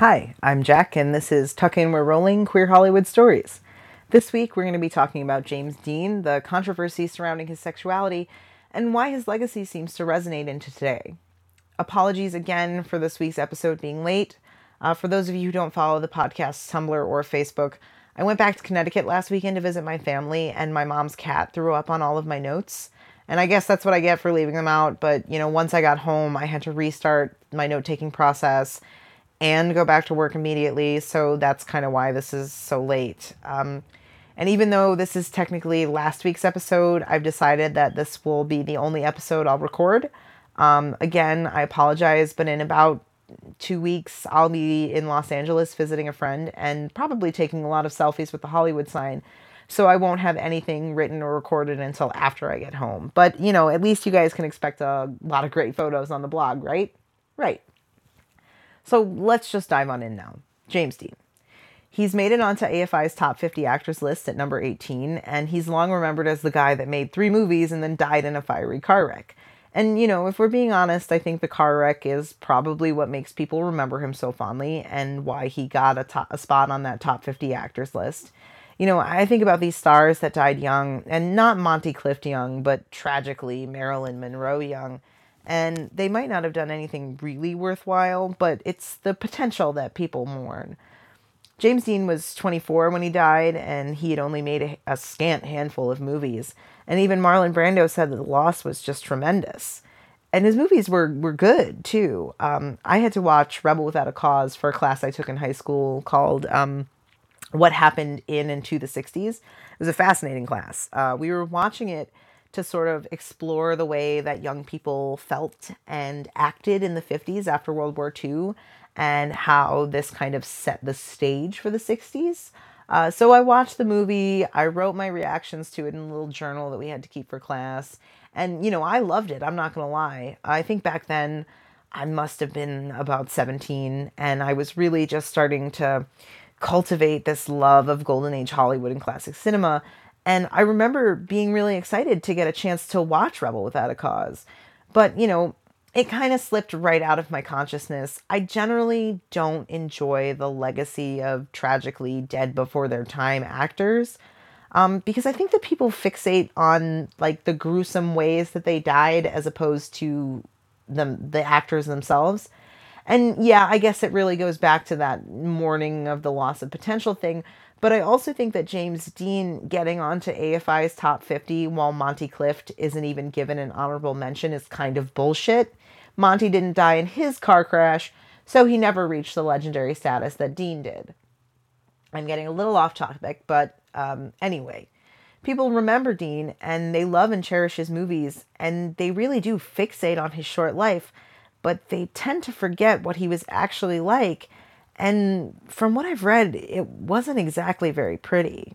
Hi, I'm Jack, and this is Tuck In We're Rolling Queer Hollywood Stories. This week, we're going to be talking about James Dean, the controversy surrounding his sexuality, and why his legacy seems to resonate into today. Apologies again for this week's episode being late. Uh, for those of you who don't follow the podcast Tumblr or Facebook, I went back to Connecticut last weekend to visit my family, and my mom's cat threw up on all of my notes. And I guess that's what I get for leaving them out. But, you know, once I got home, I had to restart my note taking process and go back to work immediately. So that's kind of why this is so late. Um, and even though this is technically last week's episode, I've decided that this will be the only episode I'll record. Um, again, I apologize, but in about two weeks, I'll be in Los Angeles visiting a friend and probably taking a lot of selfies with the Hollywood sign. So I won't have anything written or recorded until after I get home. But, you know, at least you guys can expect a lot of great photos on the blog, right? Right. So let's just dive on in now. James Dean. He's made it onto AFI's top 50 actors list at number 18, and he's long remembered as the guy that made three movies and then died in a fiery car wreck. And, you know, if we're being honest, I think the car wreck is probably what makes people remember him so fondly and why he got a, a spot on that top 50 actors list. You know, I think about these stars that died young, and not Monty Clift young, but tragically Marilyn Monroe young. And they might not have done anything really worthwhile, but it's the potential that people mourn. James Dean was 24 when he died, and he had only made a, a, scant handful of movies. And even Marlon Brando said that the loss was just tremendous. And his movies were, were good, too. Um, I had to watch Rebel Without a Cause for a class I took in high school called um, What Happened in and to the 60s. It was a fascinating class. Uh, we were watching it to sort of explore the way that young people felt and acted in the 50s after World War II and how this kind of set the stage for the 60s. Uh, so I watched the movie. I wrote my reactions to it in a little journal that we had to keep for class. And, you know, I loved it. I'm not going to lie. I think back then I must have been about 17, and I was really just starting to cultivate this love of Golden Age Hollywood and classic cinema. And I remember being really excited to get a chance to watch Rebel Without a Cause. But, you know, it kind of slipped right out of my consciousness. I generally don't enjoy the legacy of tragically dead before their time actors um, because I think that people fixate on like the gruesome ways that they died as opposed to the the actors themselves. And yeah, I guess it really goes back to that mourning of the loss of potential thing. But I also think that James Dean getting onto AFI's top 50 while Monty Clift isn't even given an honorable mention is kind of bullshit. Monty didn't die in his car crash, so he never reached the legendary status that Dean did. I'm getting a little off topic, but um, anyway, people remember Dean and they love and cherish his movies, and they really do fixate on his short life, but they tend to forget what he was actually like. And from what I've read, it wasn't exactly very pretty.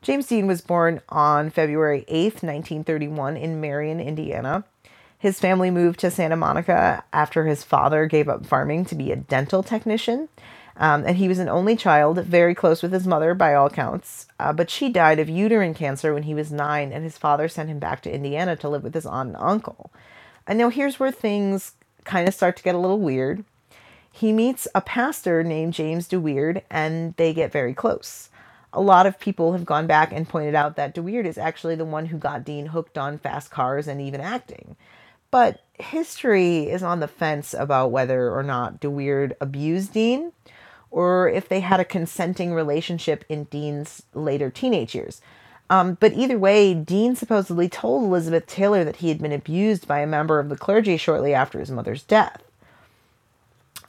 James Dean was born on February 8th, 1931, in Marion, Indiana. His family moved to Santa Monica after his father gave up farming to be a dental technician. Um, and he was an only child, very close with his mother by all counts. Uh, but she died of uterine cancer when he was nine, and his father sent him back to Indiana to live with his aunt and uncle. And now here's where things kind of start to get a little weird. He meets a pastor named James DeWeerd, and they get very close. A lot of people have gone back and pointed out that DeWeerd is actually the one who got Dean hooked on fast cars and even acting. But history is on the fence about whether or not DeWeerd abused Dean or if they had a consenting relationship in Dean's later teenage years. Um, but either way, Dean supposedly told Elizabeth Taylor that he had been abused by a member of the clergy shortly after his mother's death.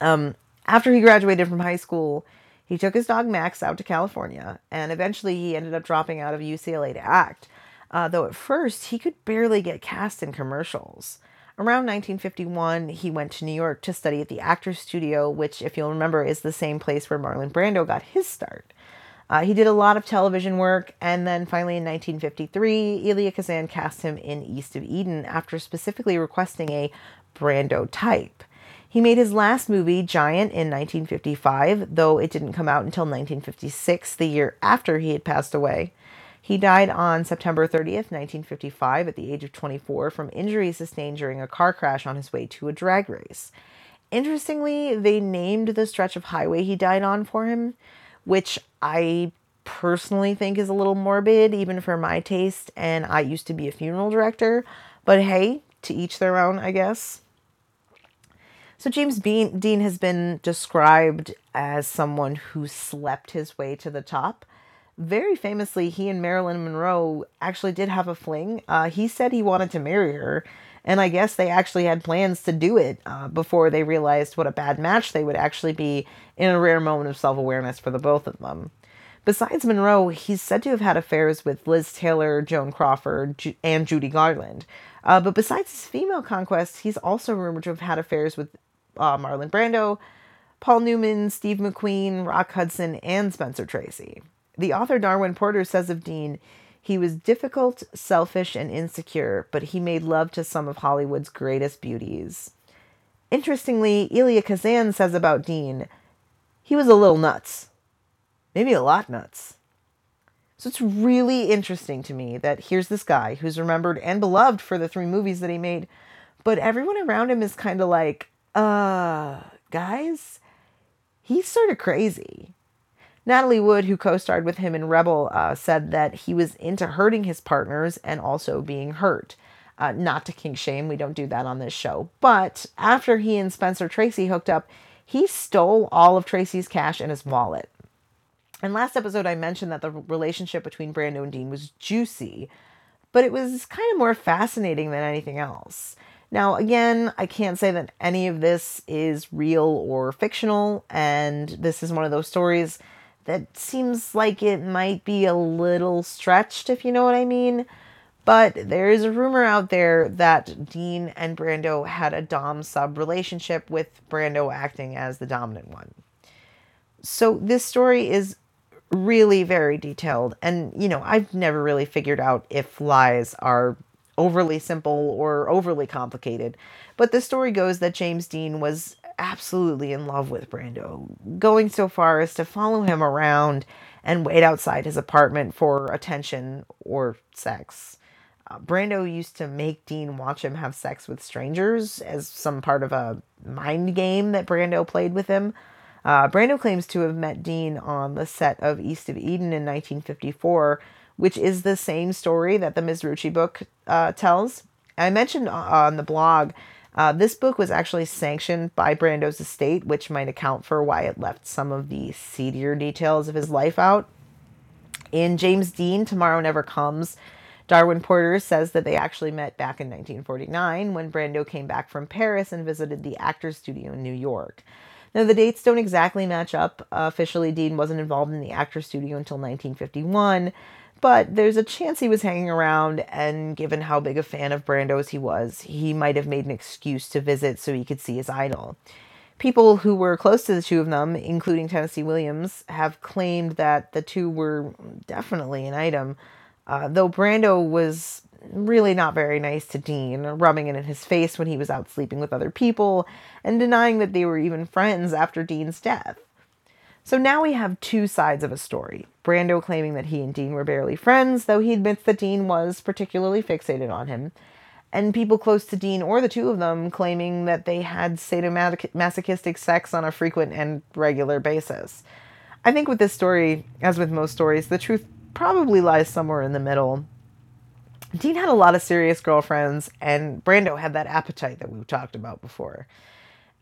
Um, after he graduated from high school, he took his dog Max out to California, and eventually he ended up dropping out of UCLA to act. Uh, though at first he could barely get cast in commercials. Around 1951, he went to New York to study at the Actors Studio, which, if you'll remember, is the same place where Marlon Brando got his start. Uh, he did a lot of television work, and then finally in 1953, Elia Kazan cast him in East of Eden after specifically requesting a Brando type. He made his last movie, Giant, in 1955, though it didn't come out until 1956, the year after he had passed away. He died on September 30th, 1955, at the age of 24 from injuries sustained during a car crash on his way to a drag race. Interestingly, they named the stretch of highway he died on for him, which I personally think is a little morbid, even for my taste. And I used to be a funeral director, but hey, to each their own, I guess. So, James Bean, Dean has been described as someone who slept his way to the top. Very famously, he and Marilyn Monroe actually did have a fling. Uh, he said he wanted to marry her, and I guess they actually had plans to do it uh, before they realized what a bad match they would actually be in a rare moment of self awareness for the both of them. Besides Monroe, he's said to have had affairs with Liz Taylor, Joan Crawford, and Judy Garland. Uh, but besides his female conquests, he's also rumored to have had affairs with uh, Marlon Brando, Paul Newman, Steve McQueen, Rock Hudson, and Spencer Tracy. The author Darwin Porter says of Dean, he was difficult, selfish, and insecure, but he made love to some of Hollywood's greatest beauties. Interestingly, Elia Kazan says about Dean, he was a little nuts. Maybe a lot nuts. So it's really interesting to me that here's this guy who's remembered and beloved for the three movies that he made, but everyone around him is kind of like, uh, guys, he's sort of crazy. Natalie Wood, who co starred with him in Rebel, uh, said that he was into hurting his partners and also being hurt. Uh, not to kink shame, we don't do that on this show. But after he and Spencer Tracy hooked up, he stole all of Tracy's cash and his wallet. And last episode, I mentioned that the relationship between Brando and Dean was juicy, but it was kind of more fascinating than anything else. Now, again, I can't say that any of this is real or fictional, and this is one of those stories that seems like it might be a little stretched, if you know what I mean. But there is a rumor out there that Dean and Brando had a Dom sub relationship, with Brando acting as the dominant one. So this story is really very detailed, and you know, I've never really figured out if lies are overly simple or overly complicated. But the story goes that James Dean was absolutely in love with Brando, going so far as to follow him around and wait outside his apartment for attention or sex. Uh, Brando used to make Dean watch him have sex with strangers as some part of a mind game that Brando played with him. Uh, Brando claims to have met Dean on the set of East of Eden in 1954 which is the same story that the Mizruchi book uh, tells. I mentioned on the blog, uh, this book was actually sanctioned by Brando's estate, which might account for why it left some of the seedier details of his life out. In James Dean, Tomorrow Never Comes, Darwin Porter says that they actually met back in 1949 when Brando came back from Paris and visited the Actors Studio in New York. Now, the dates don't exactly match up. Uh, officially, Dean wasn't involved in the Actors Studio until 1951, but there's a chance he was hanging around, and given how big a fan of Brando's he was, he might have made an excuse to visit so he could see his idol. People who were close to the two of them, including Tennessee Williams, have claimed that the two were definitely an item, uh, though Brando was really not very nice to Dean, rubbing it in his face when he was out sleeping with other people, and denying that they were even friends after Dean's death. So now we have two sides of a story. Brando claiming that he and Dean were barely friends, though he admits that Dean was particularly fixated on him. And people close to Dean or the two of them claiming that they had sadomasochistic sex on a frequent and regular basis. I think with this story, as with most stories, the truth probably lies somewhere in the middle. Dean had a lot of serious girlfriends, and Brando had that appetite that we've talked about before.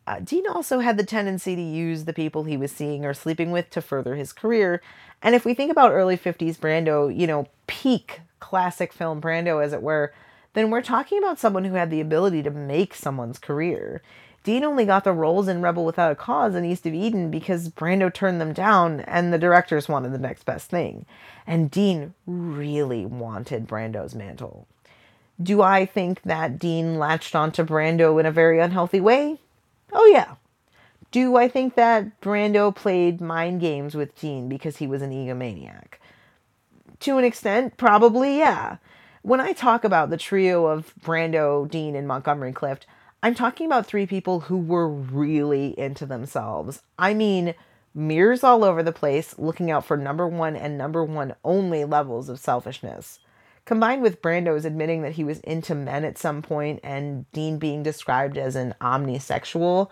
Uh, Dean also had the tendency to use the people he was seeing or sleeping with to further his career. And if we think about early 50s Brando, you know, peak classic film Brando, as it were, then we're talking about someone who had the ability to make someone's career. Dean only got the roles in Rebel Without a Cause and East of Eden because Brando turned them down and the directors wanted the next best thing. And Dean really wanted Brando's mantle. Do I think that Dean latched onto Brando in a very unhealthy way? Oh, yeah. Do I think that Brando played mind games with Dean because he was an egomaniac? To an extent, probably, yeah. When I talk about the trio of Brando, Dean, and Montgomery Clift, I'm talking about three people who were really into themselves. I mean, mirrors all over the place, looking out for number one and number one only levels of selfishness. Combined with Brando's admitting that he was into men at some point and Dean being described as an omnisexual,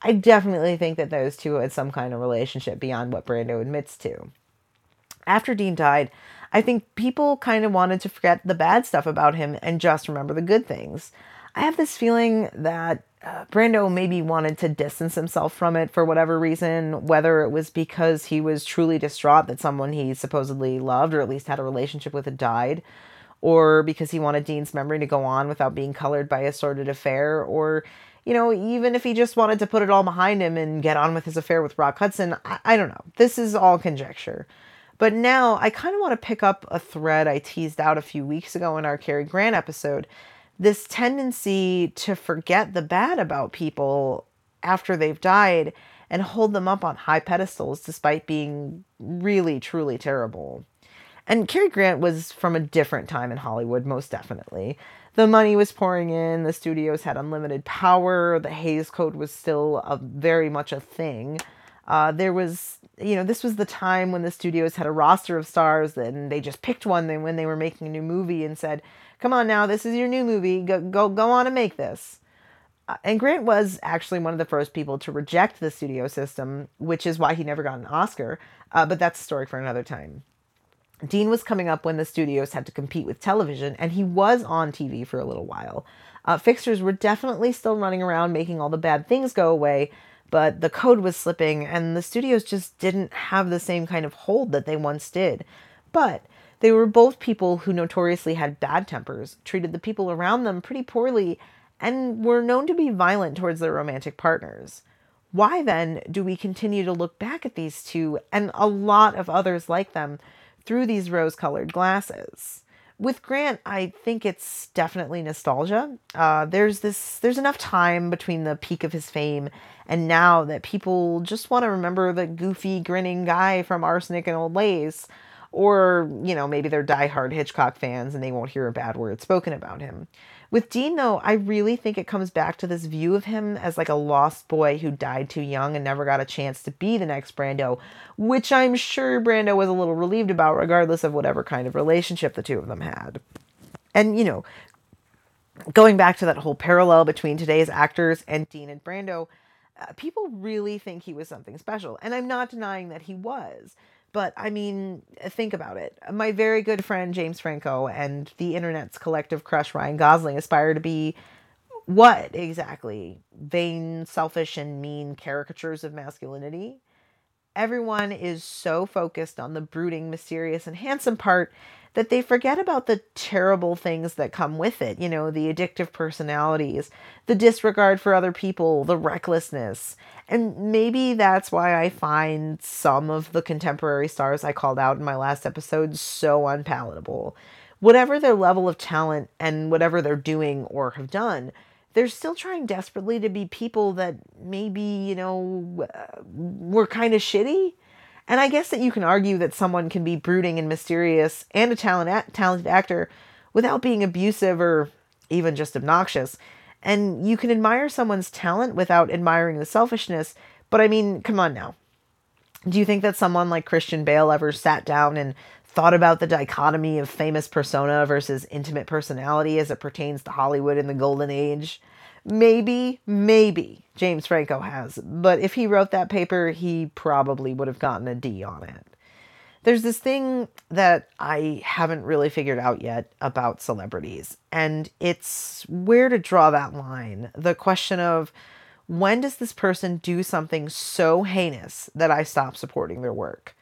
I definitely think that those two had some kind of relationship beyond what Brando admits to. After Dean died, I think people kind of wanted to forget the bad stuff about him and just remember the good things. I have this feeling that uh, Brando maybe wanted to distance himself from it for whatever reason, whether it was because he was truly distraught that someone he supposedly loved or at least had a relationship with had died, or because he wanted Dean's memory to go on without being colored by a sordid affair, or, you know, even if he just wanted to put it all behind him and get on with his affair with Rock Hudson. I, I don't know. This is all conjecture. But now I kind of want to pick up a thread I teased out a few weeks ago in our Cary Grant episode this tendency to forget the bad about people after they've died and hold them up on high pedestals despite being really, truly terrible. And Cary Grant was from a different time in Hollywood, most definitely. The money was pouring in, the studios had unlimited power, the Hays Code was still a, very much a thing. Uh, there was, you know, this was the time when the studios had a roster of stars and they just picked one when they were making a new movie and said, come on now, this is your new movie. Go, go, go on and make this. Uh, and Grant was actually one of the first people to reject the studio system, which is why he never got an Oscar. Uh, but that's a story for another time. Dean was coming up when the studios had to compete with television, and he was on TV for a little while. Uh, fixers were definitely still running around making all the bad things go away, but the code was slipping, and the studios just didn't have the same kind of hold that they once did. But they were both people who notoriously had bad tempers, treated the people around them pretty poorly, and were known to be violent towards their romantic partners. Why then do we continue to look back at these two and a lot of others like them through these rose colored glasses? With Grant, I think it's definitely nostalgia. Uh, there's this, there's enough time between the peak of his fame and now that people just want to remember the goofy, grinning guy from Arsenic and Old Lace or, you know, maybe they're diehard Hitchcock fans and they won't hear a bad word spoken about him. With Dean, though, I really think it comes back to this view of him as like a lost boy who died too young and never got a chance to be the next Brando, which I'm sure Brando was a little relieved about, regardless of whatever kind of relationship the two of them had. And, you know, going back to that whole parallel between today's actors and Dean and Brando, uh, people really think he was something special. And I'm not denying that he was. But I mean, think about it. My very good friend James Franco and the internet's collective crush Ryan Gosling aspire to be what exactly? Vain, selfish, and mean caricatures of masculinity? Everyone is so focused on the brooding, mysterious, and handsome part that they forget about the terrible things that come with it. You know, the addictive personalities, the disregard for other people, the recklessness. And maybe that's why I find some of the contemporary stars I called out in my last episode so unpalatable. Whatever their level of talent and whatever they're doing or have done, they're still trying desperately to be people that maybe, you know, uh, were kind of shitty and I guess that you can argue that someone can be brooding and mysterious and a talent, talented actor without being abusive or even just obnoxious. And you can admire someone's talent without admiring the selfishness. But I mean, come on now. Do you think that someone like Christian Bale ever sat down and thought about the dichotomy of famous persona versus intimate personality as it pertains to Hollywood in the golden age? Maybe, maybe James Franco has, but if he wrote that paper, he probably would have gotten a D on it. There's this thing that I haven't really figured out yet about celebrities, and it's where to draw that line. The question of when does this person do something so heinous that I stop supporting their work?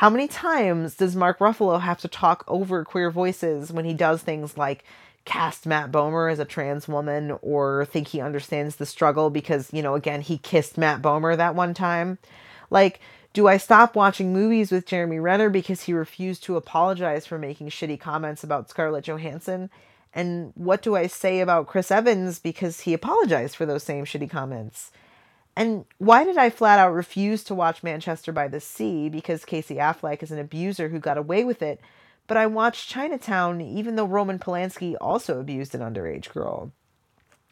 How many times does Mark Ruffalo have to talk over queer voices when he does things like cast Matt Bomer as a trans woman or think he understands the struggle because, you know, again, he kissed Matt Bomer that one time. Like, do I stop watching movies with Jeremy Renner because he refused to apologize for making shitty comments about Scarlett Johansson? And what do I say about Chris Evans because he apologized for those same shitty comments? And why did I flat out refuse to watch Manchester by the Sea because Casey Affleck is an abuser who got away with it but I watched Chinatown even though Roman Polanski also abused an underage girl.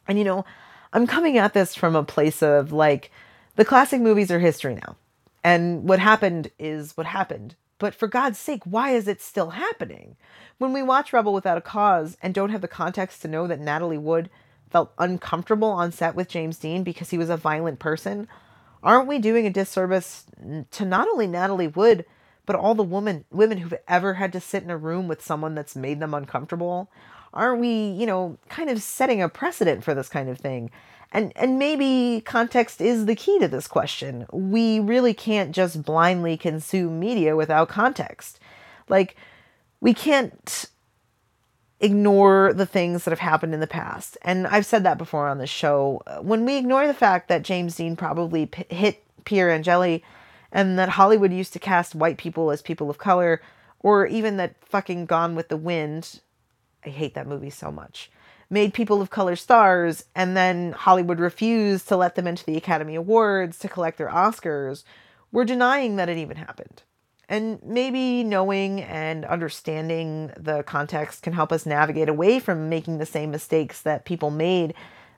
And you know, I'm coming at this from a place of like, the classic movies are history now. And what happened is what happened. But for God's sake, why is it still happening? When we watch Rebel Without a Cause and don't have the context to know that Natalie Wood felt uncomfortable on set with James Dean because he was a violent person, aren't we doing a disservice to not only Natalie Wood, but all the women women who've ever had to sit in a room with someone that's made them uncomfortable? Aren't we, you know, kind of setting a precedent for this kind of thing? And and maybe context is the key to this question. We really can't just blindly consume media without context. Like we can't ignore the things that have happened in the past. And I've said that before on the show. When we ignore the fact that James Dean probably p- hit Pier Angeli and that Hollywood used to cast white people as people of color, or even that fucking Gone with the Wind, I hate that movie so much, made people of color stars, and then Hollywood refused to let them into the Academy Awards to collect their Oscars, we're denying that it even happened. And maybe knowing and understanding the context can help us navigate away from making the same mistakes that people made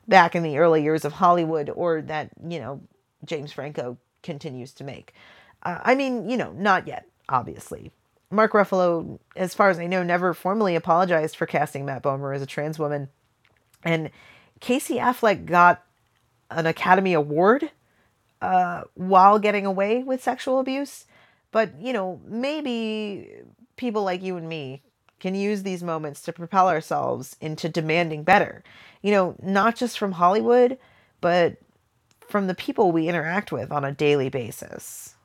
back in the early years of Hollywood or that, you know, James Franco continues to make. Uh, I mean, you know, not yet, obviously. Mark Ruffalo, as far as I know, never formally apologized for casting Matt Bomer as a trans woman. And Casey Affleck got an Academy Award uh, while getting away with sexual abuse. But, you know, maybe people like you and me can use these moments to propel ourselves into demanding better. You know, not just from Hollywood, but from the people we interact with on a daily basis.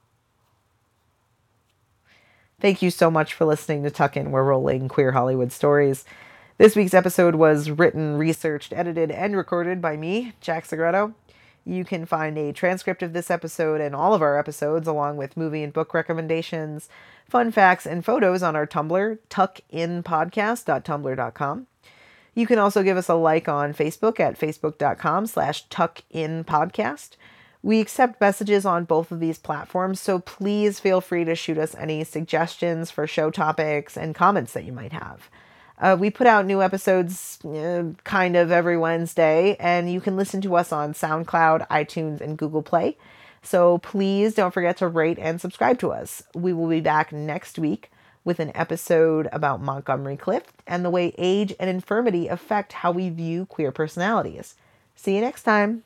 Thank you so much for listening to Tuck In. We're rolling queer Hollywood stories. This week's episode was written, researched, edited, and recorded by me, Jack Segreto. You can find a transcript of this episode and all of our episodes, along with movie and book recommendations, fun facts, and photos on our Tumblr, tuckinpodcast.tumblr.com. You can also give us a like on Facebook at facebook.com slash tuckinpodcast. We accept messages on both of these platforms, so please feel free to shoot us any suggestions for show topics and comments that you might have. Uh, we put out new episodes uh, kind of every Wednesday, and you can listen to us on SoundCloud, iTunes, and Google Play. So please don't forget to rate and subscribe to us. We will be back next week with an episode about Montgomery Clift and the way age and infirmity affect how we view queer personalities. See you next time.